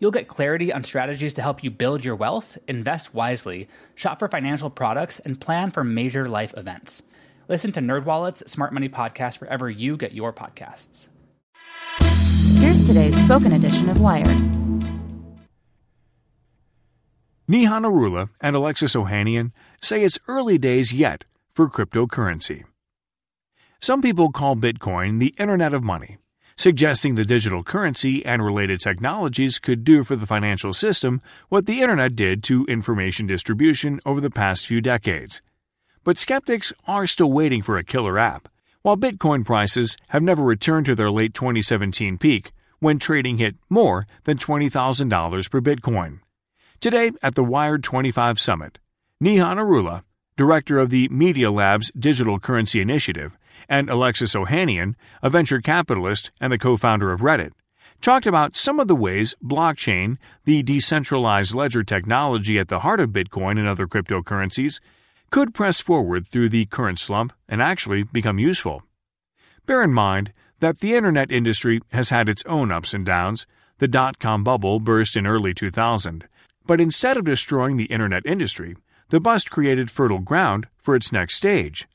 You'll get clarity on strategies to help you build your wealth, invest wisely, shop for financial products, and plan for major life events. Listen to NerdWallet's Smart Money Podcast wherever you get your podcasts. Here's today's spoken edition of Wired. Neha Narula and Alexis Ohanian say it's early days yet for cryptocurrency. Some people call Bitcoin the Internet of Money suggesting the digital currency and related technologies could do for the financial system what the Internet did to information distribution over the past few decades. But skeptics are still waiting for a killer app, while Bitcoin prices have never returned to their late 2017 peak when trading hit more than $20,000 per Bitcoin. Today at the Wired 25 Summit, Neha Narula, director of the Media Labs Digital Currency Initiative, and Alexis Ohanian, a venture capitalist and the co founder of Reddit, talked about some of the ways blockchain, the decentralized ledger technology at the heart of Bitcoin and other cryptocurrencies, could press forward through the current slump and actually become useful. Bear in mind that the internet industry has had its own ups and downs. The dot com bubble burst in early 2000, but instead of destroying the internet industry, the bust created fertile ground for its next stage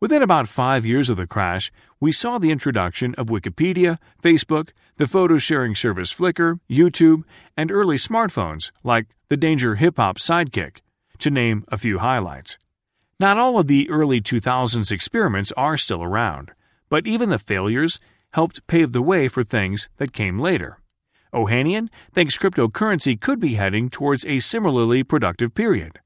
Within about five years of the crash, we saw the introduction of Wikipedia, Facebook, the photo sharing service Flickr, YouTube, and early smartphones like the Danger Hiptop Sidekick, to name a few highlights. Not all of the early 2000s experiments are still around, but even the failures helped pave the way for things that came later. Ohanian thinks cryptocurrency could be heading towards a similarly productive period.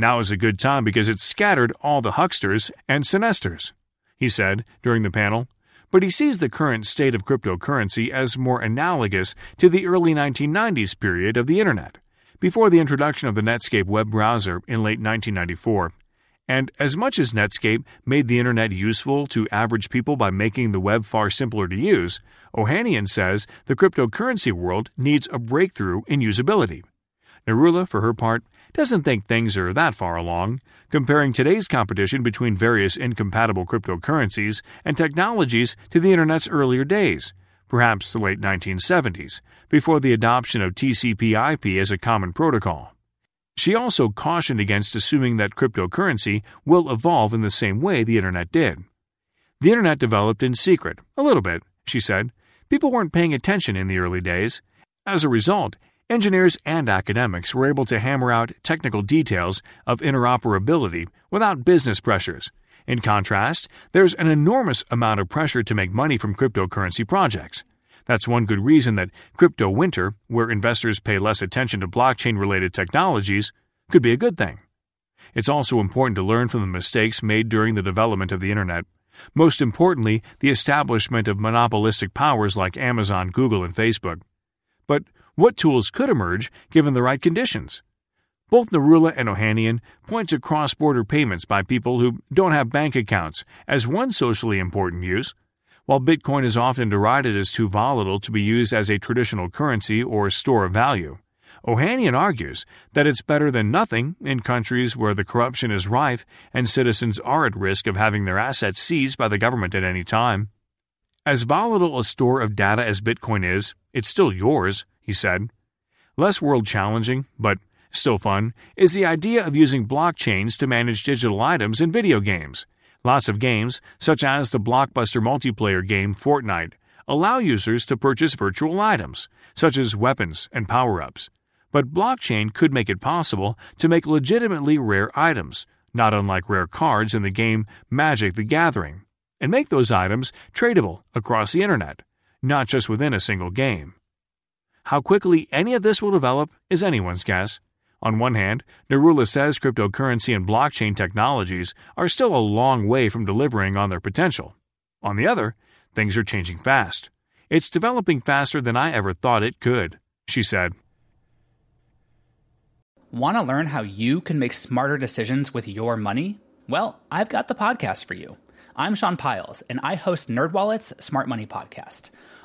Now is a good time because it's scattered all the hucksters and sinesters, he said during the panel. But he sees the current state of cryptocurrency as more analogous to the early 1990s period of the Internet, before the introduction of the Netscape web browser in late 1994. And as much as Netscape made the Internet useful to average people by making the web far simpler to use, Ohanian says the cryptocurrency world needs a breakthrough in usability. Narula, for her part, doesn't think things are that far along, comparing today's competition between various incompatible cryptocurrencies and technologies to the Internet's earlier days, perhaps the late 1970s, before the adoption of TCP/IP as a common protocol. She also cautioned against assuming that cryptocurrency will evolve in the same way the Internet did. The Internet developed in secret, a little bit, she said. People weren't paying attention in the early days. As a result, Engineers and academics were able to hammer out technical details of interoperability without business pressures. In contrast, there's an enormous amount of pressure to make money from cryptocurrency projects. That's one good reason that crypto winter, where investors pay less attention to blockchain related technologies, could be a good thing. It's also important to learn from the mistakes made during the development of the Internet. Most importantly, the establishment of monopolistic powers like Amazon, Google, and Facebook. But what tools could emerge given the right conditions? Both Narula and Ohanian point to cross border payments by people who don't have bank accounts as one socially important use. While Bitcoin is often derided as too volatile to be used as a traditional currency or store of value, Ohanian argues that it's better than nothing in countries where the corruption is rife and citizens are at risk of having their assets seized by the government at any time. As volatile a store of data as Bitcoin is, it's still yours, he said. Less world challenging, but Still fun is the idea of using blockchains to manage digital items in video games. Lots of games, such as the blockbuster multiplayer game Fortnite, allow users to purchase virtual items, such as weapons and power ups. But blockchain could make it possible to make legitimately rare items, not unlike rare cards in the game Magic the Gathering, and make those items tradable across the internet, not just within a single game. How quickly any of this will develop is anyone's guess. On one hand, Narula says cryptocurrency and blockchain technologies are still a long way from delivering on their potential. On the other, things are changing fast. It's developing faster than I ever thought it could, she said. Want to learn how you can make smarter decisions with your money? Well, I've got the podcast for you. I'm Sean Pyles, and I host NerdWallet's Smart Money Podcast.